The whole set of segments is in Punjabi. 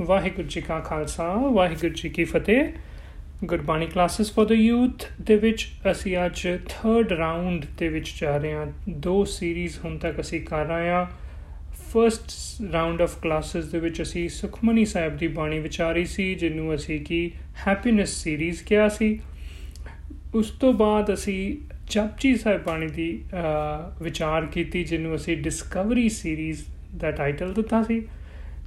ਵਾਹਿਗੁਰੂ ਜੀ ਕਾ ਖਾਲਸਾ, ਵਾਹਿਗੁਰੂ ਜੀ ਕੀ ਫਤਿਹ। Gurbani classes for the youth ਦੇ ਵਿੱਚ ਅਸੀਂ ਅੱਜ ਥਰਡ ਰਾਉਂਡ ਦੇ ਵਿੱਚ ਜਾ ਰਹੇ ਹਾਂ। ਦੋ ਸੀਰੀਜ਼ ਹੁਣ ਤੱਕ ਅਸੀਂ ਕਰ ਰਹੇ ਹਾਂ। ਫਰਸਟ ਰਾਉਂਡ ਆਫ ਕਲਾਸਿਸ ਦੇ ਵਿੱਚ ਅਸੀਂ ਸੁਖਮਨੀ ਸਾਹਿਬ ਦੀ ਬਾਣੀ ਵਿਚਾਰੀ ਸੀ, ਜਿਹਨੂੰ ਅਸੀਂ ਕੀ ਹੈਪੀਨੈਸ ਸੀਰੀਜ਼ ਕਿਹਾ ਸੀ। ਉਸ ਤੋਂ ਬਾਅਦ ਅਸੀਂ ਜਪਜੀ ਸਾਹਿਬ ਬਾਣੀ ਦੀ ਵਿਚਾਰ ਕੀਤੀ, ਜਿਹਨੂੰ ਅਸੀਂ ਡਿਸਕਵਰੀ ਸੀਰੀਜ਼ ਦਾ ਟਾਈਟਲ ਦਿੱਤਾ ਸੀ।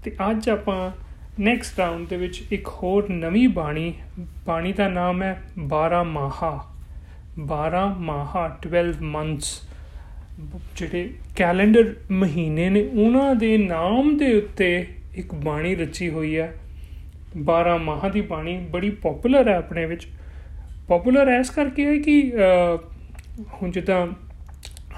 ਤੇ ਅੱਜ ਆਪਾਂ ਨੈਕਸਟ ਰਾਉਂਡ ਦੇ ਵਿੱਚ ਇੱਕ ਹੋਰ ਨਵੀਂ ਬਾਣੀ ਬਾਣੀ ਦਾ ਨਾਮ ਹੈ 12 ਮਾਹਾ। 12 ਮਾਹਾ 12 ਮੰਥਸ ਜਿਹੜੇ ਕੈਲੰਡਰ ਮਹੀਨੇ ਨੇ, ਉਹਨਾਂ ਦੇ ਨਾਮ ਦੇ ਉੱਤੇ ਇੱਕ ਬਾਣੀ ਰਚੀ ਹੋਈ ਹੈ। 12 ਮਾਹ ਦੀ ਬਾਣੀ ਬੜੀ ਪਪੂਲਰ ਹੈ ਆਪਣੇ ਵਿੱਚ। ਪਪੂਲਰ ਐਸ ਕਰਕੇ ਹੈ ਕਿ ਹੁਣ ਜਿੱਦਾਂ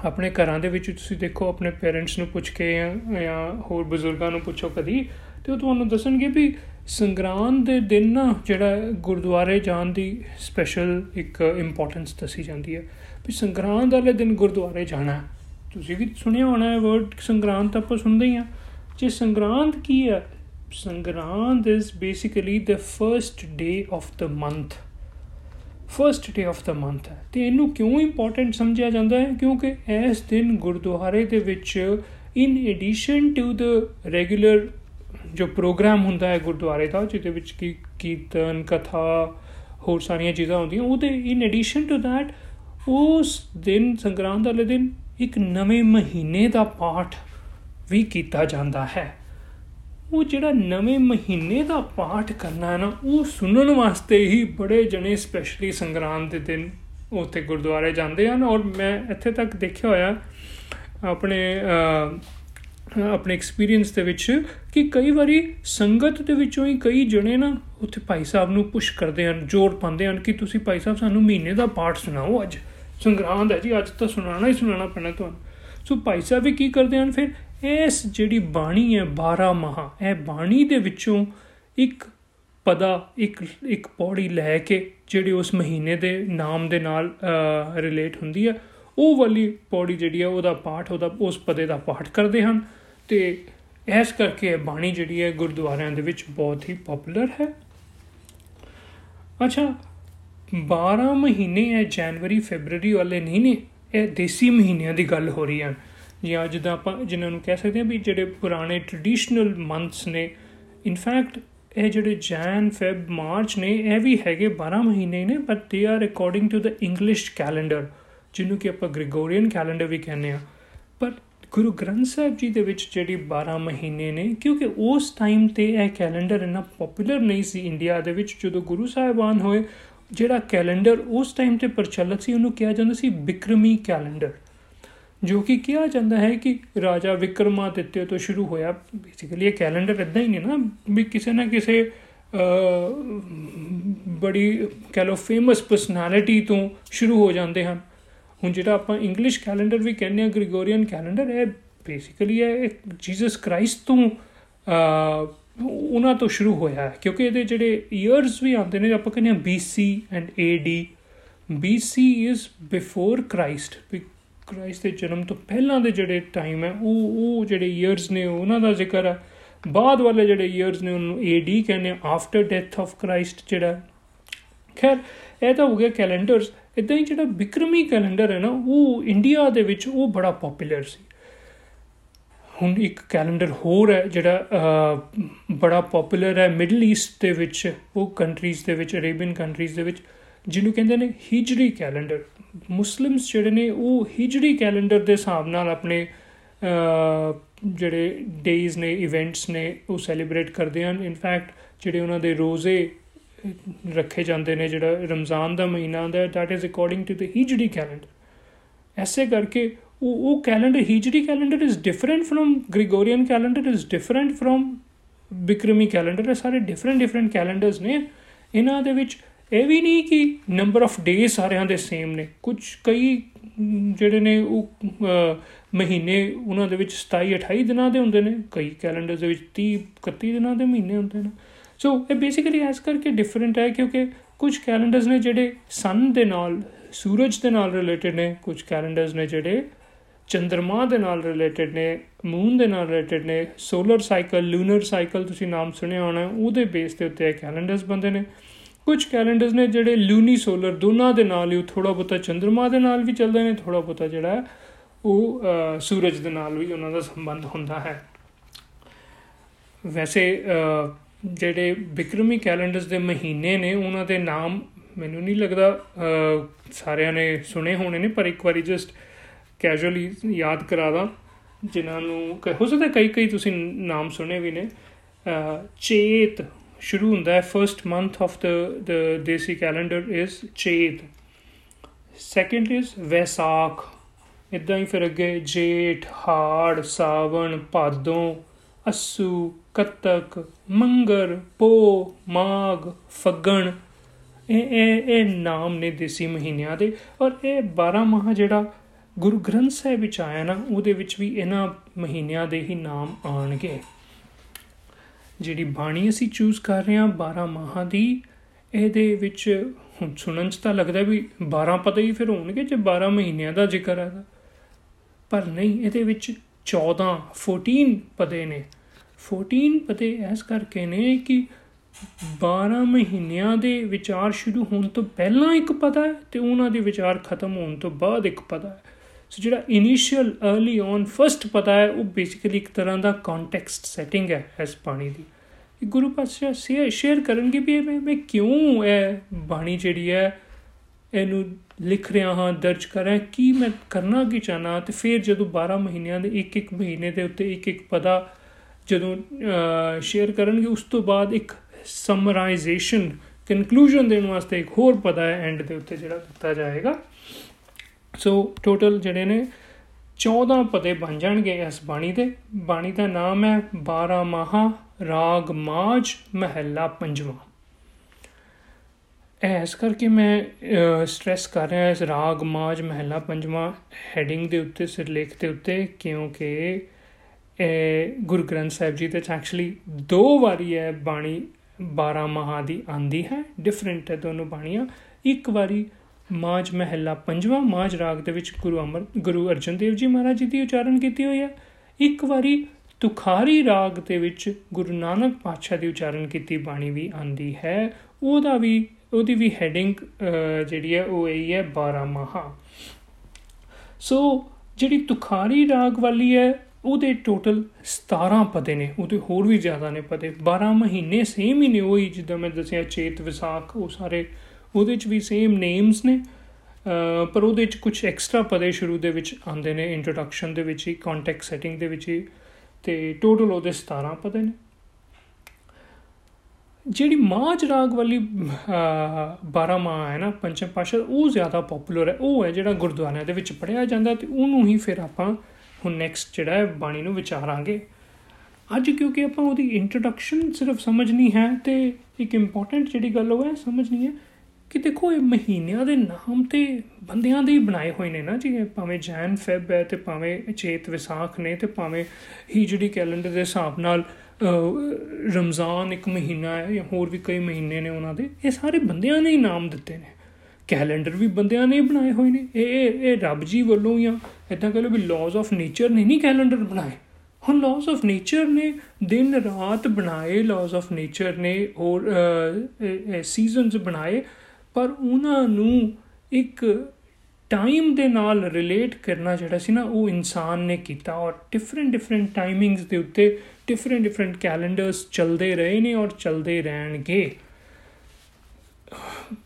ਆਪਣੇ ਘਰਾਂ ਦੇ ਵਿੱਚ ਤੁਸੀਂ ਦੇਖੋ, ਆਪਣੇ ਪੇਰੈਂਟਸ ਨੂੰ ਪੁੱਛ ਕੇ ਜਾਂ ਹੋਰ ਬਜ਼ੁਰਗਾਂ ਨੂੰ ਪੁੱਛੋ ਕਦੀ ਤੇ ਉਹ ਤੁਹਾਨੂੰ ਦੱਸਣਗੇ ਵੀ ਸੰਗਰਾਂਦ ਦੇ ਦਿਨ ਨਾ ਜਿਹੜਾ ਗੁਰਦੁਆਰੇ ਜਾਣ ਦੀ ਸਪੈਸ਼ਲ ਇੱਕ ਇੰਪੋਰਟੈਂਸ ਦੱਸੀ ਜਾਂਦੀ ਹੈ ਵੀ ਸੰਗਰਾਂਦ ਵਾਲੇ ਦਿਨ ਗੁਰਦੁਆਰੇ ਜਾਣਾ ਤੁਸੀਂ ਵੀ ਸੁਣਿਆ ਹੋਣਾ ਹੈ ਵਰਡ ਸੰਗਰਾਂਦ ਤਾਂ ਆਪਾਂ ਸੁਣਦੇ ਹੀ ਆ ਜੇ ਸੰਗਰਾਂਦ ਕੀ ਹੈ? Sangrand is basically the first day of the month first day of the month ਹੈ। ਤੇ ਇਹਨੂੰ ਕਿਉਂ ਇੰਪੋਰਟੈਂਟ ਸਮਝਿਆ ਜਾਂਦਾ ਹੈ? ਕਿਉਂਕਿ ਇਸ ਦਿਨ ਗੁਰਦੁਆਰੇ ਦੇ ਵਿੱਚ in addition to the regular ਜੋ ਪ੍ਰੋਗਰਾਮ ਹੁੰਦਾ ਹੈ ਗੁਰਦੁਆਰੇ ਦਾ, ਜਿਹਦੇ ਵਿੱਚ ਕੀ ਕੀਰਤਨ, ਕਥਾ, ਹੋਰ ਸਾਰੀਆਂ ਚੀਜ਼ਾਂ ਹੁੰਦੀਆਂ ਉਹਦੇ ਇਨ ਐਡੀਸ਼ਨ ਟੂ ਥੈਟ ਉਸ ਦਿਨ, ਸੰਗਰਾਂਦ ਵਾਲੇ ਦਿਨ, ਇੱਕ ਨਵੇਂ ਮਹੀਨੇ ਦਾ ਪਾਠ ਵੀ ਕੀਤਾ ਜਾਂਦਾ ਹੈ। ਉਹ ਜਿਹੜਾ ਨਵੇਂ ਮਹੀਨੇ ਦਾ ਪਾਠ ਕਰਨਾ ਹੈ ਨਾ, ਉਹ ਸੁਣਨ ਵਾਸਤੇ ਹੀ ਬੜੇ ਜਣੇ ਸਪੈਸ਼ਲੀ ਸੰਗਰਾਮ ਦੇ ਦਿਨ ਉੱਥੇ ਗੁਰਦੁਆਰੇ ਜਾਂਦੇ ਹਨ। ਔਰ ਮੈਂ ਇੱਥੇ ਤੱਕ ਦੇਖਿਆ ਹੋਇਆ, ਆਪਣੇ ਆਪਣੇ ਐਕਸਪੀਰੀਅੰਸ ਦੇ ਵਿੱਚ ਕਿ ਕਈ ਵਾਰੀ ਸੰਗਤ ਦੇ ਵਿੱਚੋਂ ਹੀ ਕਈ ਜਣੇ ਨਾ ਉੱਥੇ ਭਾਈ ਸਾਹਿਬ ਨੂੰ ਪੁਸ਼ ਕਰਦੇ ਹਨ, ਜ਼ੋਰ ਪਾਉਂਦੇ ਹਨ ਕਿ ਤੁਸੀਂ ਭਾਈ ਸਾਹਿਬ ਸਾਨੂੰ ਮਹੀਨੇ ਦਾ ਪਾਠ ਸੁਣਾਓ ਅੱਜ। ਸੰਗਰਾਂਦ ਹੈ ਜੀ, ਅੱਜ ਤਾਂ ਸੁਣਾਣਾ ਹੀ ਸੁਣਾਣਾ ਪੈਣਾ ਤੁਹਾਨੂੰ। ਸੋ ਭਾਈ ਸਾਹਿਬ ਵੀ ਕੀ ਕਰਦੇ ਹਨ ਫਿਰ? ਇਸ ਜਿਹੜੀ ਬਾਣੀ ਹੈ 12 ਮਹਾ, ਇਹ ਬਾਣੀ ਦੇ ਵਿੱਚੋਂ ਇੱਕ ਪਦਾ, ਇੱਕ ਇੱਕ ਪੌੜੀ ਲੈ ਕੇ ਜਿਹੜੀ ਉਸ ਮਹੀਨੇ ਦੇ ਨਾਮ ਦੇ ਨਾਲ ਰਿਲੇਟ ਹੁੰਦੀ ਹੈ, ਉਹ ਵਾਲੀ ਪੌੜੀ ਜਿਹੜੀ ਹੈ, ਉਹਦਾ ਪਾਠ, ਉਹਦਾ, ਉਸ ਪਦੇ ਦਾ ਪਾਠ ਕਰਦੇ ਹਨ। ਤੇ ਇਸ ਕਰਕੇ ਇਹ ਬਾਣੀ ਜਿਹੜੀ ਹੈ ਗੁਰਦੁਆਰਿਆਂ ਦੇ ਵਿੱਚ ਬਹੁਤ ਹੀ ਪਪੂਲਰ ਹੈ। ਅੱਛਾ 12 ਮਹੀਨੇ ਹੈ, ਜਨਵਰੀ, ਫੈਬਰੂਰੀ ਵਾਲੇ ਨਹੀਂ ਨੇ, ਇਹ ਦੇਸੀ ਮਹੀਨਿਆਂ ਦੀ ਗੱਲ ਹੋ ਰਹੀ ਹੈ। ਜਾਂ ਜਿੱਦਾਂ ਆਪਾਂ ਜਿਨ੍ਹਾਂ ਨੂੰ ਕਹਿ ਸਕਦੇ ਹਾਂ ਵੀ ਜਿਹੜੇ ਪੁਰਾਣੇ ਟ੍ਰੈਡੀਸ਼ਨਲ ਮੰਥਸ ਨੇ ਇਨਫੈਕਟ ਇਹ ਜਿਹੜੇ ਜੈਨ, ਫੈਬ, ਮਾਰਚ ਨੇ, ਇਹ ਵੀ ਹੈਗੇ 12 ਮਹੀਨੇ ਨੇ but they are according to the English calendar ਜਿਹਨੂੰ ਕਿ ਆਪਾਂ ਗ੍ਰੈਗੋਰੀਅਨ ਕੈਲੰਡਰ ਵੀ ਕਹਿੰਦੇ ਆ ਪਰ ਗੁਰੂ ਗ੍ਰੰਥ ਸਾਹਿਬ ਜੀ ਦੇ ਵਿੱਚ ਜਿਹੜੀ 12 ਮਹੀਨੇ ਨੇ, ਕਿਉਂਕਿ ਉਸ ਟਾਈਮ ਤੇ ਇਹ ਕੈਲੰਡਰ ਇੰਨਾ ਪਪੂਲਰ ਨਹੀਂ ਸੀ ਇੰਡੀਆ ਦੇ ਵਿੱਚ, ਜਦੋਂ ਗੁਰੂ ਸਾਹਿਬਾਨ ਹੋਏ, ਜਿਹੜਾ ਕੈਲੰਡਰ ਉਸ ਟਾਈਮ ਤੇ ਪ੍ਰਚਲਿਤ ਸੀ, ਉਹਨੂੰ ਕਿਹਾ ਜਾਂਦਾ ਸੀ ਬਿਕਰਮੀ ਕੈਲੰਡਰ ਜੋ ਕਿ ਕਿਹਾ ਜਾਂਦਾ ਹੈ ਕਿ ਰਾਜਾ ਵਿਕਰਮਾਦਿੱਤਿਆ ਤੋਂ ਸ਼ੁਰੂ ਹੋਇਆ। ਬੇਸਿਕਲੀ ਇਹ ਕੈਲੰਡਰ ਇਦਾਂ ਹੀ ਨਹੀਂ ਨਾ, ਵੀ ਕਿਸੇ ਨਾ ਕਿਸੇ ਬੜੀ, ਕਹ ਲੋ ਫੇਮਸ ਪਰਸਨੈਲਿਟੀ ਤੋਂ ਸ਼ੁਰੂ ਹੋ ਜਾਂਦੇ ਹਨ। ਹੁਣ ਜਿਹੜਾ ਆਪਾਂ ਇੰਗਲਿਸ਼ ਕੈਲੰਡਰ ਵੀ ਕਹਿੰਦੇ ਆ ਗ੍ਰੈਗੋਰੀਅਨ ਕੈਲੰਡਰ ਇਹ ਬੇਸਿਕਲੀ ਇਹ ਜੀਸਸ ਕ੍ਰਾਈਸਟ ਤੋਂ ਉਹਨਾਂ ਤੋਂ ਸ਼ੁਰੂ ਹੋਇਆ ਹੈ। ਕਿਉਂਕਿ ਇਹਦੇ ਜਿਹੜੇ ਇਅਰਸ ਵੀ ਆਉਂਦੇ ਨੇ, ਆਪਾਂ ਕਹਿੰਦੇ ਆ BC and AD BC is before Christ Christ ਦੇ ਜਨਮ ਤੋਂ ਪਹਿਲਾਂ ਦੇ ਜਿਹੜੇ ਟਾਈਮ ਹੈ, ਉਹ ਉਹ ਜਿਹੜੇ ਇਅਰਸ ਨੇ, ਉਹਨਾਂ ਦਾ ਜ਼ਿਕਰ ਹੈ। ਬਾਅਦ ਵਾਲੇ ਜਿਹੜੇ ਇਅਰਸ ਨੇ, ਉਹਨੂੰ ਏਡੀ ਕਹਿੰਦੇ ਆਫਟਰ ਡੈਥ ਆਫ ਕ੍ਰਾਈਸਟ ਜਿਹੜਾ। ਖੈਰ, ਇਹ ਤਾਂ ਹੋ ਗਿਆ ਕੈਲੰਡਰਸ ਇਦਾਂ ਹੀ ਜਿਹੜਾ ਬਿਕਰਮੀ ਕੈਲੰਡਰ ਹੈ ਨਾ, ਉਹ ਇੰਡੀਆ ਦੇ ਵਿੱਚ ਉਹ ਬੜਾ ਪਪੂਲਰ ਸੀ। ਹੁਣ ਇੱਕ ਕੈਲੰਡਰ ਹੋਰ ਹੈ ਜਿਹੜਾ ਬੜਾ ਪਪੂਲਰ ਹੈ ਮਿਡਲ ਈਸਟ ਦੇ ਵਿੱਚ, ਉਹ ਕੰਟਰੀਜ਼ ਦੇ ਵਿੱਚ ਅਰੇਬੀਅਨ ਕੰਟਰੀਜ਼ ਦੇ ਵਿੱਚ, ਜਿਹਨੂੰ ਕਹਿੰਦੇ ਨੇ ਹਿਜਰੀ ਕੈਲੰਡਰ ਮੁਸਲਿਮਸ ਜਿਹੜੇ ਨੇ, ਉਹ ਹਿਜਰੀ ਕੈਲੰਡਰ ਦੇ ਹਿਸਾਬ ਨਾਲ ਆਪਣੇ ਜਿਹੜੇ ਡੇਜ਼ ਨੇ ਇਵੈਂਟਸ ਨੇ, ਉਹ ਸੈਲੀਬ੍ਰੇਟ ਕਰਦੇ ਹਨ। ਇਨਫੈਕਟ ਜਿਹੜੇ ਉਹਨਾਂ ਦੇ ਰੋਜ਼ੇ ਰੱਖੇ ਜਾਂਦੇ ਨੇ ਜਿਹੜਾ ਰਮਜ਼ਾਨ ਦਾ ਮਹੀਨਾ ਹੁੰਦਾ that is according to the Hijri calendar ਐਸੇ ਕਰਕੇ ਉਹ ਉਹ calendar Hijri calendar is different from Gregorian calendar is different from Bikrami calendar ਇਹ ਸਾਰੇ ਡਿਫਰੈਂਟ ਡਿਫਰੈਂਟ ਕੈਲੰਡਰਸ ਨੇ। ਇਹਨਾਂ ਦੇ ਵਿੱਚ ਇਹ ਵੀ ਨਹੀਂ ਕਿ ਨੰਬਰ ਆਫ ਡੇ ਸਾਰਿਆਂ ਦੇ ਸੇਮ ਨੇ। ਕੁਝ ਕਈ ਜਿਹੜੇ ਨੇ ਉਹ ਮਹੀਨੇ ਉਹਨਾਂ ਦੇ ਵਿੱਚ 27 28 ਦਿਨਾਂ ਦੇ ਹੁੰਦੇ ਨੇ। ਕਈ ਕੈਲੰਡਰਸ ਦੇ ਵਿੱਚ 30 31 ਦਿਨਾਂ ਦੇ ਮਹੀਨੇ ਹੁੰਦੇ ਨੇ। ਸੋ ਇਹ ਬੇਸਿਕਲੀ ਐਸ ਕਰਕੇ ਡਿਫਰੈਂਟ ਹੈ ਕਿਉਂਕਿ ਕੁਝ ਕੈਲੰਡਰਸ ਨੇ ਜਿਹੜੇ ਸਨ ਦੇ ਨਾਲ, ਸੂਰਜ ਦੇ ਨਾਲ ਰਿਲੇਟਡ ਨੇ ਕੁਝ ਕੈਲੰਡਰਸ ਨੇ ਜਿਹੜੇ ਚੰ드ਰਮਾ ਦੇ ਨਾਲ ਰਿਲੇਟਡ ਨੇ ਮੂਨ ਦੇ ਨਾਲ ਰਿਲੇਟਡ ਨੇ ਸੋਲਰ ਸਾਈਕਲ ਲੂਨਰ ਸਾਈਕਲ ਤੁਸੀਂ ਨਾਮ ਸੁਣਿਆ ਹੋਣਾ, ਉਹਦੇ ਬੇਸ ਤੇ ਉੱਤੇ ਕੈਲੰਡਰਸ ਬੰਦੇ ਨੇ। ਕੁਝ ਕੈਲੰਡਰਸ ਨੇ ਜਿਹੜੇ ਲੂਨੀ ਸੋਲਰ ਦੋਨਾਂ ਦੇ ਨਾਲ ਹੀ ਥੋੜਾ ਬੋਤਾ ਚੰ드ਰਮਾ ਦੇ ਨਾਲ ਵੀ ਚੱਲਦੇ ਨੇ ਥੋੜਾ ਬੋਤਾ ਜਿਹੜਾ ਉਹ ਸੂਰਜ ਦੇ ਨਾਲ ਵੀ ਉਹਨਾਂ ਦਾ ਸੰਬੰਧ ਹੁੰਦਾ ਹੈ। ਵੈਸੇ ਜਿਹੜੇ ਬਿਕਰਮੀ ਕੈਲੰਡਰਸ ਦੇ ਮਹੀਨੇ ਨੇ, ਉਹਨਾਂ ਦੇ ਨਾਮ ਮੈਨੂੰ ਨਹੀਂ ਲੱਗਦਾ ਸਾਰਿਆਂ ਨੇ ਸੁਣੇ ਹੋਣੇ ਨੇ, ਪਰ ਇੱਕ ਵਾਰੀ ਜਸਟ ਕੈਜੂਅਲੀ ਯਾਦ ਕਰਾ ਦਾਂ। ਜਿਨ੍ਹਾਂ ਨੂੰ ਹੋ ਸਕਦਾ ਕਈ ਕਈ ਤੁਸੀਂ ਨਾਮ ਸੁਣੇ ਵੀ ਨੇ। ਚੇਤ ਸ਼ੁਰੂ ਹੁੰਦਾ ਹੈ first month of the the desi calendar is Chet. Second is Vaisakh. ਇਦਾਂ ਹੀ ਫਿਰ ਅੱਗੇ ਜੇਠ, ਹਾੜ, ਸਾਵਣ, ਭਾਦੋਂ, ਅਸੂ ਕੱਤਕ, ਮੰਗਰ ਪੋ ਮਾਗ ਫੱਗਣ। ਇਹ ਇਹ ਇਹ ਨਾਮ ਨੇ ਦੇਸੀ ਮਹੀਨਿਆਂ ਦੇ। ਔਰ ਇਹ 12 ਮਾਹ ਜਿਹੜਾ ਗੁਰੂ ਗ੍ਰੰਥ ਸਾਹਿਬ ਵਿੱਚ ਆਇਆ ਨਾ, ਉਹਦੇ ਵਿੱਚ ਵੀ ਇਹਨਾਂ ਮਹੀਨਿਆਂ ਦੇ ਹੀ ਨਾਮ ਆਣਗੇ ਜਿਹੜੀ ਬਾਣੀ ਅਸੀਂ ਚੂਜ਼ ਕਰ ਰਹੇ ਹਾਂ 12 ਮਾਹਾਂ ਦੀ, ਇਹਦੇ ਵਿੱਚ ਹੁਣ ਸੁਣਨ ਚ ਤਾਂ ਲੱਗਦਾ ਵੀ 12 ਪਤਾ ਹੀ ਫਿਰ ਹੋਣਗੇ ਜੇ 12 ਮਹੀਨਿਆਂ ਦਾ ਜ਼ਿਕਰ ਹੈ ਪਰ ਨਹੀਂ, ਇਹਦੇ ਵਿੱਚ 14 14 ਪਦੇ ਨੇ। 14 ਪਦੇ ਐਸ ਕਰਕੇ ਨੇ ਕਿ 12 ਮਹੀਨਿਆਂ ਦੇ ਵਿਚਾਰ ਸ਼ੁਰੂ ਹੋਣ ਤੋਂ ਪਹਿਲਾਂ ਇੱਕ ਪਤਾ ਹੈ ਤੇ ਉਹਨਾਂ ਦੇ ਵਿਚਾਰ ਖਤਮ ਹੋਣ ਤੋਂ ਬਾਅਦ ਇੱਕ ਪਤਾ ਹੈ। ਸੋ ਜਿਹੜਾ ਇਨੀਸ਼ੀਅਲ अर्ਲੀ ਔਨ ਫਰਸਟ ਪਤਾ ਹੈ, ਉਹ ਬੇਸਿਕਲੀ ਇੱਕ ਤਰ੍ਹਾਂ ਦਾ ਕੰਟੈਕਸਟ ਸੈਟਿੰਗ ਹੈ ਇਸ ਬਾਣੀ ਦੀ। ਇਹ ਗੁਰੂ ਪਾਤਸ਼ਾਹ ਸ਼ੇਅਰ ਕਰਨਗੇ ਵੀ ਮੈਂ ਮੈਂ ਕਿਉਂ ਇਹ ਬਾਣੀ ਜਿਹੜੀ ਹੈ, ਇਹਨੂੰ ਲਿਖ ਰਿਹਾ ਹਾਂ, ਦਰਜ ਕਰ ਰਿਹਾ, ਕੀ ਮੈਂ ਕਰਨਾ ਕੀ ਚਾਹਨਾ ਤੇ ਫਿਰ ਜਦੋਂ 12 ਮਹੀਨਿਆਂ ਦੇ ਇੱਕ ਇੱਕ ਮਹੀਨੇ ਦੇ ਉੱਤੇ ਇੱਕ ਇੱਕ ਪਦਾ ਜਦੋਂ ਸ਼ੇਅਰ ਕਰਨਗੇ, ਉਸ ਤੋਂ ਬਾਅਦ ਇੱਕ ਸਮਰਾਈਜ਼ੇਸ਼ਨ ਕਨਕਲੂਜਨ ਦੇਣ ਵਾਸਤੇ ਇੱਕ ਹੋਰ ਪਤਾ ਹੈ ਐਂਡ ਦੇ ਉੱਤੇ ਜਿਹੜਾ ਦਿੱਤਾ ਜਾਏਗਾ। ਸੋ ਟੋਟਲ ਜਿਹੜੇ ਨੇ 14 ਪਦੇ ਬਣ ਜਾਣਗੇ ਇਸ ਬਾਣੀ ਦੇ। ਬਾਣੀ ਦਾ ਨਾਮ ਹੈ 12 ਮਹਾ ਰਾਗ ਮਾਜ ਮਹੱਲਾ ਪੰਜਵਾਂ। ਐਸ ਕਰਕੇ ਮੈਂ ਸਟ੍ਰੈਸ ਕਰ ਰਿਹਾ ਇਸ ਰਾਗ ਮਾਜ ਮਹੱਲਾ ਪੰਜਵਾਂ ਹੈਡਿੰਗ ਦੇ ਉੱਤੇ, ਸਿਰਲੇਖ ਦੇ ਉੱਤੇ, ਕਿਉਂਕਿ ਇਹ ਗੁਰੂ ਗ੍ਰੰਥ ਸਾਹਿਬ ਜੀ ਤੇ ਐਕਚੁਅਲੀ ਦੋ ਵਾਰੀ ਹੈ ਬਾਣੀ 12 ਮਹਾ ਦੀ ਆਂਦੀ ਹੈ ਡਿਫਰੈਂਟ ਹੈ ਦੋਨੋਂ ਬਾਣੀਆਂ। ਇੱਕ ਵਾਰੀ ਮਾਜ ਮਹਿਲਾ ਪੰਜਵਾਂ ਮਾਜ ਰਾਗ ਦੇ ਵਿੱਚ ਗੁਰੂ ਅਮਰ, ਗੁਰੂ ਅਰਜਨ ਦੇਵ ਜੀ ਮਹਾਰਾਜ ਜੀ ਦੀ ਉਚਾਰਨ ਕੀਤੀ ਹੋਈ ਹੈ। ਇੱਕ ਵਾਰੀ ਤੁਖਾਰੀ ਰਾਗ ਦੇ ਵਿੱਚ ਗੁਰੂ ਨਾਨਕ ਪਾਤਸ਼ਾਹ ਦੀ ਉਚਾਰਨ ਕੀਤੀ ਬਾਣੀ ਵੀ ਆਂਦੀ ਹੈ। ਉਹਦਾ ਵੀ, ਉਹਦੀ ਵੀ ਹੈਡਿੰਗ ਜਿਹੜੀ ਹੈ ਉਹ ਇਹ ਹੈ 12 ਮਹਾ। ਸੋ ਜਿਹੜੀ ਤੁਖਾਰੀ ਰਾਗ ਵਾਲੀ ਹੈ ਉਹਦੇ ਟੋਟਲ 17 ਪਦੇ ਨੇ, ਉਹਦੇ ਹੋਰ ਵੀ ਜ਼ਿਆਦਾ ਨੇ ਪਦੇ। 12 ਮਹੀਨੇ ਸੇਮ ਹੀ ਨੇ ਉਹੀ ਜਿੱਦਾਂ ਮੈਂ ਦੱਸਿਆ, ਚੇਤ, ਵਿਸਾਖ, ਉਹ ਸਾਰੇ ਉਹਦੇ 'ਚ ਵੀ ਸੇਮ ਨੇਮਸ ਨੇ। ਪਰ ਉਹਦੇ 'ਚ ਕੁਝ ਐਕਸਟਰਾ ਪਦੇ ਸ਼ੁਰੂ ਦੇ ਵਿੱਚ ਆਉਂਦੇ ਨੇ ਇੰਟਰੋਡਕਸ਼ਨ ਦੇ ਵਿੱਚ ਹੀ ਕੰਟੈਕਸਟ ਸੈਟਿੰਗ ਦੇ ਵਿੱਚ ਹੀ, ਤੇ ਟੋਟਲ ਉਹਦੇ 17 ਪਦੇ ਨੇ। ਜਿਹੜੀ ਮਾਜ ਰਾਗ ਵਾਲੀ 12 ਮਾਹ ਹੈ ਨਾ, ਪੰਚਮ ਪਾਸ਼ਾ ਉਹ ਜ਼ਿਆਦਾ ਪਪੂਲਰ ਹੈ। ਉਹ ਹੈ ਜਿਹੜਾ ਗੁਰਦੁਆਰਿਆਂ ਦੇ ਵਿੱਚ ਪੜਿਆ ਜਾਂਦਾ ਤੇ ਉਹਨੂੰ ਹੀ ਫਿਰ ਆਪਾਂ ਹੁਣ ਨੈਕਸਟ ਜਿਹੜਾ ਹੈ ਬਾਣੀ ਨੂੰ ਵਿਚਾਰਾਂਗੇ। ਅੱਜ ਕਿਉਂਕਿ ਆਪਾਂ ਉਹਦੀ ਇੰਟਰੋਡਕਸ਼ਨ ਸਿਰਫ ਸਮਝਣੀ ਹੈ ਤੇ ਇੱਕ ਇੰਪੋਰਟੈਂਟ ਜਿਹੜੀ ਗੱਲ ਉਹ ਹੈ, ਸਮਝਣੀ ਹੈ ਕਿ ਦੇਖੋ ਇਹ ਮਹੀਨਿਆਂ ਦੇ ਨਾਮ ਤੇ ਬੰਦਿਆਂ ਦੇ ਹੀ ਬਣਾਏ ਹੋਏ ਨੇ ਨਾ ਜੀ। ਭਾਵੇਂ ਜੈਨ ਫੈਬ ਹੈ ਤੇ ਭਾਵੇਂ ਚੇਤ ਵਿਸਾਖ ਨੇ ਤੇ ਭਾਵੇਂ ਹਿਜੜੀ ਕੈਲੰਡਰ ਦੇ ਹਿਸਾਬ ਨਾਲ ਰਮਜ਼ਾਨ ਇੱਕ ਮਹੀਨਾ ਹੈ ਜਾਂ ਹੋਰ ਵੀ ਕਈ ਮਹੀਨੇ ਨੇ ਉਹਨਾਂ ਦੇ, ਇਹ ਸਾਰੇ ਬੰਦਿਆਂ ਨੇ ਹੀ ਨਾਮ ਦਿੱਤੇ ਨੇ। ਕੈਲੰਡਰ ਵੀ ਬੰਦਿਆਂ ਨੇ ਬਣਾਏ ਹੋਏ ਨੇ। ਇਹ ਇਹ ਰੱਬ ਜੀ ਵੱਲੋਂ ਜਾਂ ਇਦਾਂ ਕਹ ਲਓ ਵੀ ਲਾਜ਼ ਆਫ ਨੇਚਰ ਨੇ ਨਹੀਂ ਕੈਲੰਡਰ ਬਣਾਏ। ਹੁਣ ਲਾਜ਼ ਆਫ ਨੇਚਰ ਨੇ ਦਿਨ ਰਾਤ ਬਣਾਏ ਲਾਜ਼ ਆਫ ਨੇਚਰ ਨੇ ਔਰ ਸੀਜ਼ਨਸ ਬਣਾਏ, ਪਰ ਉਹਨਾਂ ਨੂੰ ਇੱਕ ਟਾਈਮ ਦੇ ਨਾਲ ਰਿਲੇਟ ਕਰਨਾ ਜਿਹੜਾ ਸੀ ਨਾ, ਉਹ ਇਨਸਾਨ ਨੇ ਕੀਤਾ ਔਰ ਡਿਫਰੈਂਟ ਡਿਫਰੈਂਟ ਟਾਈਮਿੰਗਸ ਦੇ ਉੱਤੇ ਡਿਫਰੈਂਟ ਡਿਫਰੈਂਟ ਕੈਲੰਡਰਸ ਚੱਲਦੇ ਰਹੇ ਨੇ ਔਰ ਚੱਲਦੇ ਰਹਿਣਗੇ।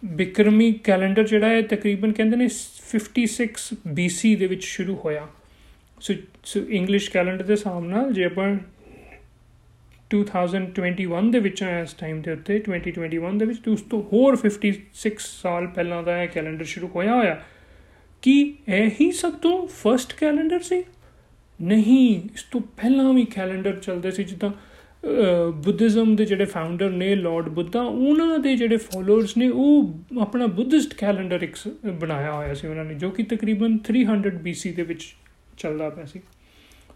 ਬਿਕਰਮੀ ਕੈਲੰਡਰ ਜਿਹੜਾ ਹੈ ਤਕਰੀਬਨ ਕਹਿੰਦੇ ਨੇ 56 BC ਦੇ ਵਿੱਚ ਸ਼ੁਰੂ ਹੋਇਆ। ਸੋ ਸੋ ਇੰਗਲਿਸ਼ ਕੈਲੰਡਰ ਦੇ ਹਿਸਾਬ ਨਾਲ ਜੇ ਆਪਾਂ 2021 ਦੇ ਵਿੱਚ ਆਇਆ ਇਸ ਟਾਈਮ ਦੇ ਉੱਤੇ 2021 ਦੇ ਵਿੱਚ ਉਸ ਤੋਂ ਹੋਰ 56 ਸਾਲ ਪਹਿਲਾਂ ਦਾ ਇਹ ਕੈਲੰਡਰ ਸ਼ੁਰੂ ਹੋਇਆ ਹੋਇਆ। ਕੀ ਇਹ ਹੀ ਸਭ ਤੋਂ ਫਰਸਟ ਕੈਲੰਡਰ ਸੀ? ਨਹੀਂ, ਇਸ ਤੋਂ ਪਹਿਲਾਂ ਵੀ ਕੈਲੰਡਰ ਚੱਲਦੇ ਸੀ, ਜਿੱਦਾਂ ਬੁੱਧਿਜ਼ਮ ਦੇ ਜਿਹੜੇ ਫਾਊਂਡਰ ਨੇ ਲਾਰਡ ਬੁੱਧਾ ਉਹਨਾਂ ਦੇ ਜਿਹੜੇ ਫਾਲੋਅਰਸ ਨੇ ਉਹ ਆਪਣਾ ਬੁੱਧਿਸਟ ਕੈਲੰਡਰ ਇੱਕ ਬਣਾਇਆ ਹੋਇਆ ਸੀ ਉਹਨਾਂ ਨੇ ਜੋ ਕਿ ਤਕਰੀਬਨ 300 BC ਦੇ ਵਿੱਚ ਚੱਲਦਾ ਪਿਆ ਸੀ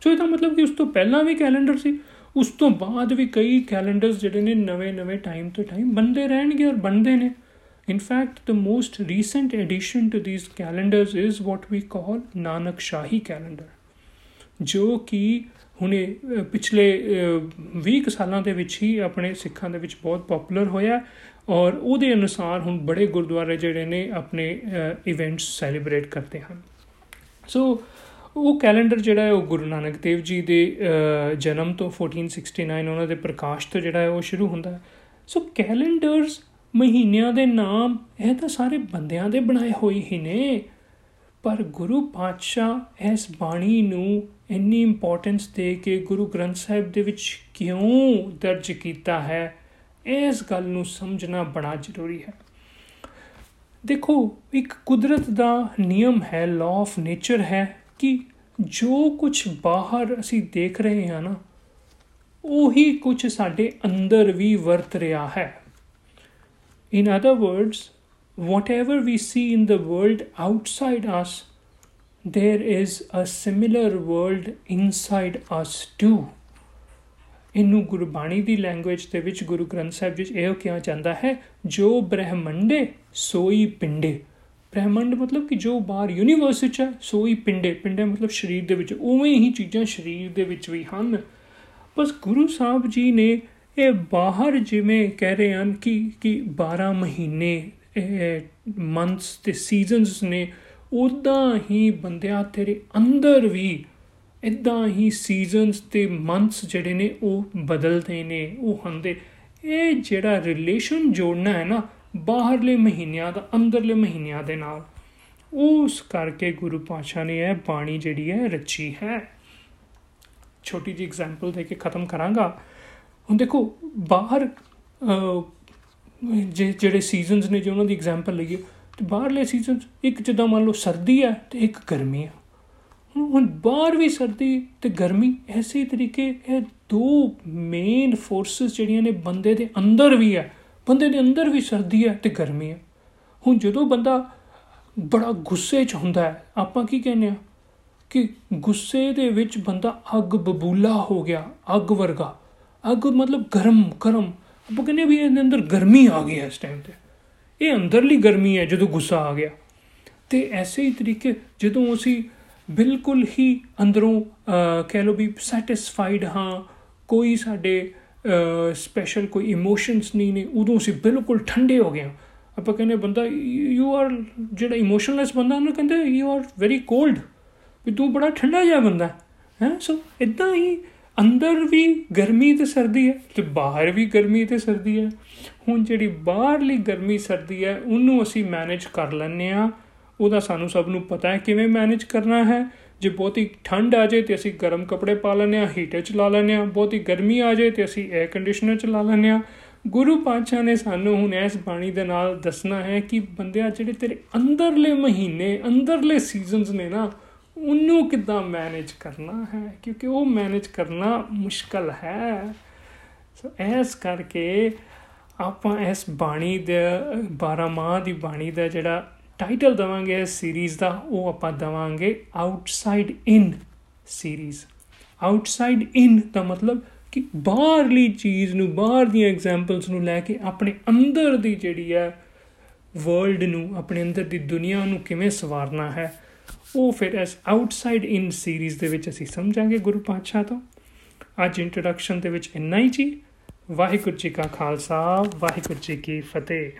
ਸੋ ਇਹਦਾ ਮਤਲਬ ਕਿ ਉਸ ਤੋਂ ਪਹਿਲਾਂ ਵੀ ਕੈਲੰਡਰ ਸੀ ਉਸ ਤੋਂ ਬਾਅਦ ਵੀ ਕਈ ਕੈਲੰਡਰਸ ਜਿਹੜੇ ਨੇ ਨਵੇਂ-ਨਵੇਂ ਟਾਈਮ ਤੋਂ ਟਾਈਮ ਬੰਦੇ ਰਹਿਣਗੇ ਔਰ ਬੰਦੇ ਨੇ In fact, the most recent addition to these calendars is what we call Nanak Shahi calendar. ਜੋ ਕਿ ਹੁਣੇ ਪਿਛਲੇ 20 ਸਾਲਾਂ ਦੇ ਵਿੱਚ ਹੀ ਆਪਣੇ ਸਿੱਖਾਂ ਦੇ ਵਿੱਚ ਬਹੁਤ ਪਪੂਲਰ ਹੋਇਆ ਔਰ ਉਹਦੇ ਅਨੁਸਾਰ ਹੁਣ ਬੜੇ ਗੁਰਦੁਆਰੇ ਜਿਹੜੇ ਨੇ ਆਪਣੇ ਇਵੈਂਟਸ ਸੈਲੀਬ੍ਰੇਟ ਕਰਦੇ ਹਨ। ਸੋ ਉਹ ਕੈਲੰਡਰ ਜਿਹੜਾ ਹੈ ਉਹ ਗੁਰੂ ਨਾਨਕ ਦੇਵ ਜੀ ਦੇ ਜਨਮ ਤੋਂ 1469 ਉਹਨਾਂ ਦੇ ਪ੍ਰਕਾਸ਼ ਤੋਂ ਜਿਹੜਾ ਹੈ ਉਹ ਸ਼ੁਰੂ ਹੁੰਦਾ ਹੈ। ਸੋ ਕੈਲੰਡਰਸ ਮਹੀਨਿਆਂ ਦੇ ਨਾਮ ਇਹ ਤਾਂ ਸਾਰੇ ਬੰਦਿਆਂ ਦੇ ਬਣਾਏ ਹੋਏ ਹੀ ਨੇ। ਪਰ ਗੁਰੂ ਪਾਤਸ਼ਾਹ ਇਸ ਬਾਣੀ ਨੂੰ ਇੰਨੀ ਇੰਪੋਰਟੈਂਸ ਦੇ ਕੇ ਗੁਰੂ ਗ੍ਰੰਥ ਸਾਹਿਬ ਦੇ ਵਿੱਚ ਕਿਉਂ ਦਰਜ ਕੀਤਾ ਹੈ, ਇਸ ਗੱਲ ਨੂੰ ਸਮਝਣਾ ਬੜਾ ਜ਼ਰੂਰੀ ਹੈ। ਦੇਖੋ, ਇੱਕ ਕੁਦਰਤ ਦਾ ਨਿਯਮ ਹੈ ਲਾਅ ਆਫ ਨੇਚਰ ਹੈ ਕਿ ਜੋ ਕੁਝ ਬਾਹਰ ਅਸੀਂ ਦੇਖ ਰਹੇ ਹਾਂ ਨਾ, ਉਹੀ ਕੁਝ ਸਾਡੇ ਅੰਦਰ ਵੀ ਵਰਤ ਰਿਹਾ ਹੈ। In other words whatever we see in the world outside us, there is a similar world inside us too. ਇਹਨੂੰ ਗੁਰਬਾਣੀ ਦੀ ਲੈਂਗੁਏਜ ਦੇ ਵਿੱਚ ਗੁਰੂ ਗ੍ਰੰਥ ਸਾਹਿਬ ਵਿੱਚ ਇਹ ਕਿਹਾ ਜਾਂਦਾ ਹੈ, ਜੋ ਬ੍ਰਹਮੰਡੇ, ਸੋਈ ਪਿੰਡੇ। ਬ੍ਰਹਮੰਡ ਮਤਲਬ ਕਿ ਜੋ ਬਾਹਰ ਯੂਨੀਵਰਸ ਵਿੱਚ ਹੈ, ਸੋਈ ਪਿੰਡੇ। ਪਿੰਡੇ ਮਤਲਬ ਸਰੀਰ ਦੇ ਵਿੱਚ, ਉਵੇਂ ਹੀ ਚੀਜ਼ਾਂ ਸਰੀਰ ਦੇ ਵਿੱਚ ਵੀ ਹਨ। ਬਸ ਗੁਰੂ ਸਾਹਿਬ ਜੀ ਨੇ ਇਹ ਬਾਹਰ ਜਿਵੇਂ ਕਹਿ ਰਹੇ ਹਨ ਕਿ ਕਿ 12 ਮਹੀਨੇ ਮੰਥਸ ਤੇ ਸੀਜ਼ਨਸ ਨੇ ਉਦਾਂ ਹੀ ਬੰਦਿਆ ਤੇਰੇ ਅੰਦਰ ਵੀ ਇਦਾਂ ਹੀ ਸੀਜ਼ਨਸ ਤੇ ਮੰਥਸ ਜਿਹੜੇ ਨੇ, ਉਹ ਬਦਲਦੇ ਨੇ, ਉਹ ਹੁੰਦੇ। ਇਹ ਜਿਹੜਾ ਰਿਲੇਸ਼ਨ ਜੋੜਨਾ ਹੈ ਨਾ, ਬਾਹਰਲੇ ਮਹੀਨਿਆਂ ਦਾ, ਅੰਦਰਲੇ ਮਹੀਨਿਆਂ ਦੇ ਨਾਲ। ਉਸ ਕਰਕੇ ਗੁਰੂ ਪਾਤਸ਼ਾਹ ਨੇ ਇਹ ਬਾਣੀ ਜਿਹੜੀ ਹੈ, ਰਚੀ ਹੈ। ਛੋਟੀ ਜੀ ਐਗਜ਼ਾਮਪਲ ਦੇ ਕੇ ਖਤਮ ਕਰਾਂਗਾ। ਹੁਣ ਦੇਖੋ, ਬਾਹਰ ਜਿਹੜੇ ਸੀਜ਼ਨਸ ਨੇ, ਜੋ ਉਹਨਾਂ ਦੀ ਐਗਜ਼ਾਮਪਲ ਲਈਏ, ਤੇ ਬਾਹਰਲੇ ਸੀਜ਼ਨਸ ਇੱਕ ਜਿੱਦਾਂ ਮੰਨ ਲਓ ਸਰਦੀ ਹੈ ਤੇ ਇੱਕ ਗਰਮੀ ਹੈ। ਹੁਣ ਬਾਹਰ ਵੀ ਸਰਦੀ ਤੇ ਗਰਮੀ ਐਸੇ ਤਰੀਕੇ, ਇਹ ਦੋ ਮੇਨ ਫੋਰਸਸ ਜਿਹੜੀਆਂ ਨੇ ਬੰਦੇ ਦੇ ਅੰਦਰ ਵੀ ਹੈ। ਬੰਦੇ ਦੇ ਅੰਦਰ ਵੀ ਸਰਦੀ ਹੈ ਤੇ ਗਰਮੀ ਹੈ। ਹੁਣ ਜਦੋਂ ਬੰਦਾ ਬੜਾ ਗੁੱਸੇ 'ਚ ਹੁੰਦਾ ਹੈ, ਆਪਾਂ ਕੀ ਕਹਿੰਦੇ ਆ ਕਿ ਗੁੱਸੇ ਦੇ ਵਿੱਚ ਬੰਦਾ ਅੱਗ ਬਬੂਲਾ ਹੋ ਗਿਆ, ਅੱਗ ਵਰਗਾ। ਅੱਗ ਮਤਲਬ ਗਰਮ ਗਰਮ। ਆਪਾਂ ਕਹਿੰਦੇ ਵੀ ਇਹਦੇ ਅੰਦਰ ਗਰਮੀ ਆ ਗਈ ਇਸ ਟਾਈਮ ਤੇ। ਇਹ ਅੰਦਰਲੀ ਗਰਮੀ ਹੈ ਜਦੋਂ ਗੁੱਸਾ ਆ ਗਿਆ। ਤੇ ਐਸੇ ਹੀ ਤਰੀਕੇ ਜਦੋਂ ਅਸੀਂ ਬਿਲਕੁਲ ਹੀ ਅੰਦਰੋਂ ਕਹਿ ਲੋ ਵੀ ਸੈਟੀਸਫਾਈਡ ਹਾਂ, ਕੋਈ ਸਾਡੇ ਸਪੈਸ਼ਲ ਕੋਈ ਇਮੋਸ਼ਨਸ ਨਹੀਂ ਨੇ, ਉਦੋਂ ਅਸੀਂ ਬਿਲਕੁਲ ਠੰਡੇ ਹੋ ਗਏ ਆਪਾਂ ਕਹਿੰਦੇ ਬੰਦਾ ਯੂ ਆਰ ਜਿਹੜਾ ਇਮੋਸ਼ਨਲੈਸ ਬੰਦਾ ਉਹਨੂੰ ਕਹਿੰਦੇ ਯੂ ਆਰ ਵੈਰੀ ਕੋਲਡ ਵੀ ਤੂੰ ਬੜਾ ਠੰਡਾ ਜਿਹਾ ਬੰਦਾ ਹੈ। ਸੋ ਇਦਾਂ ਹੀ ਅੰਦਰ ਵੀ ਗਰਮੀ ਤੇ ਸਰਦੀ ਹੈ ਤੇ ਬਾਹਰ ਵੀ ਗਰਮੀ ਤੇ ਸਰਦੀ ਹੈ। ਹੁਣ ਜਿਹੜੀ ਬਾਹਰਲੀ ਗਰਮੀ ਸਰਦੀ ਹੈ, ਉਹਨੂੰ ਅਸੀਂ ਮੈਨੇਜ ਕਰ ਲੈਂਦੇ ਆ ਉਹਦਾ ਸਾਨੂੰ ਸਭ ਨੂੰ ਪਤਾ ਹੈ ਕਿਵੇਂ ਮੈਨੇਜ ਕਰਨਾ ਹੈ। ਜੇ ਬਹੁਤੀ ਠੰਡ ਆ ਜਾਏ ਤੇ ਅਸੀਂ ਗਰਮ ਕੱਪੜੇ ਪਾ ਲੈਂਦੇ ਆ ਹੀਟਰ ਚਲਾ ਲੈਂਦੇ ਆ ਬਹੁਤੀ ਗਰਮੀ ਆ ਜਾਏ ਤੇ ਅਸੀਂ 에ਅਰ ਕੰਡੀਸ਼ਨਰ ਚਲਾ ਲੈਂਦੇ ਆ ਗੁਰੂ ਪਾਤਸ਼ਾਹ ਨੇ ਸਾਨੂੰ ਹੁਣ ਇਸ ਬਾਣੀ ਦੇ ਨਾਲ ਦੱਸਣਾ ਹੈ ਕਿ ਬੰਦਿਆ, ਜਿਹੜੇ ਤੇਰੇ ਅੰਦਰਲੇ ਮਹੀਨੇ, ਅੰਦਰਲੇ ਸੀਜ਼ਨਸ ਨੇ ਨਾ ਉਹਨੂੰ ਕਿੱਦਾਂ ਮੈਨੇਜ ਕਰਨਾ ਹੈ? ਕਿਉਂਕਿ ਉਹ ਮੈਨੇਜ ਕਰਨਾ ਮੁਸ਼ਕਲ ਹੈ। ਸੋ ਐਸ ਕਰਕੇ ਆਪਾਂ ਇਸ ਬਾਣੀ ਦੇ 12 ਮਾਹ ਦੀ ਬਾਣੀ ਦਾ ਜਿਹੜਾ ਟਾਈਟਲ ਦਵਾਂਗੇ, ਇਸ ਸੀਰੀਜ਼ ਦਾ, ਉਹ ਆਪਾਂ ਦਵਾਂਗੇ outside in series outside in ਦਾ ਮਤਲਬ ਕਿ ਬਾਹਰਲੀ ਚੀਜ਼ ਨੂੰ, ਬਾਹਰ ਦੀਆਂ ਐਗਜ਼ਾਮਪਲਸ ਨੂੰ ਲੈ ਕੇ ਆਪਣੇ ਅੰਦਰ ਦੀ ਜਿਹੜੀ ਹੈ ਵਰਲਡ ਨੂੰ, ਆਪਣੇ ਅੰਦਰ ਦੀ ਦੁਨੀਆ ਨੂੰ ਕਿਵੇਂ ਸਵਾਰਨਾ ਹੈ? ਉਹ ਫਿਰ ਐਸ ਆਊਟਸਾਈਡ ਇਨ ਸੀਰੀਜ਼ ਦੇ ਵਿੱਚ ਅਸੀਂ ਸਮਝਾਂਗੇ ਗੁਰੂ ਪਾਤਸ਼ਾਹ ਤੋਂ। ਅੱਜ ਇੰਟਰੋਡਕਸ਼ਨ ਦੇ ਵਿੱਚ ਇੰਨਾ ਹੀ ਜੀ। ਵਾਹਿਗੁਰੂ ਜੀ ਕਾ ਖਾਲਸਾ, ਵਾਹਿਗੁਰੂ ਜੀ ਕੀ ਫਤਿਹ।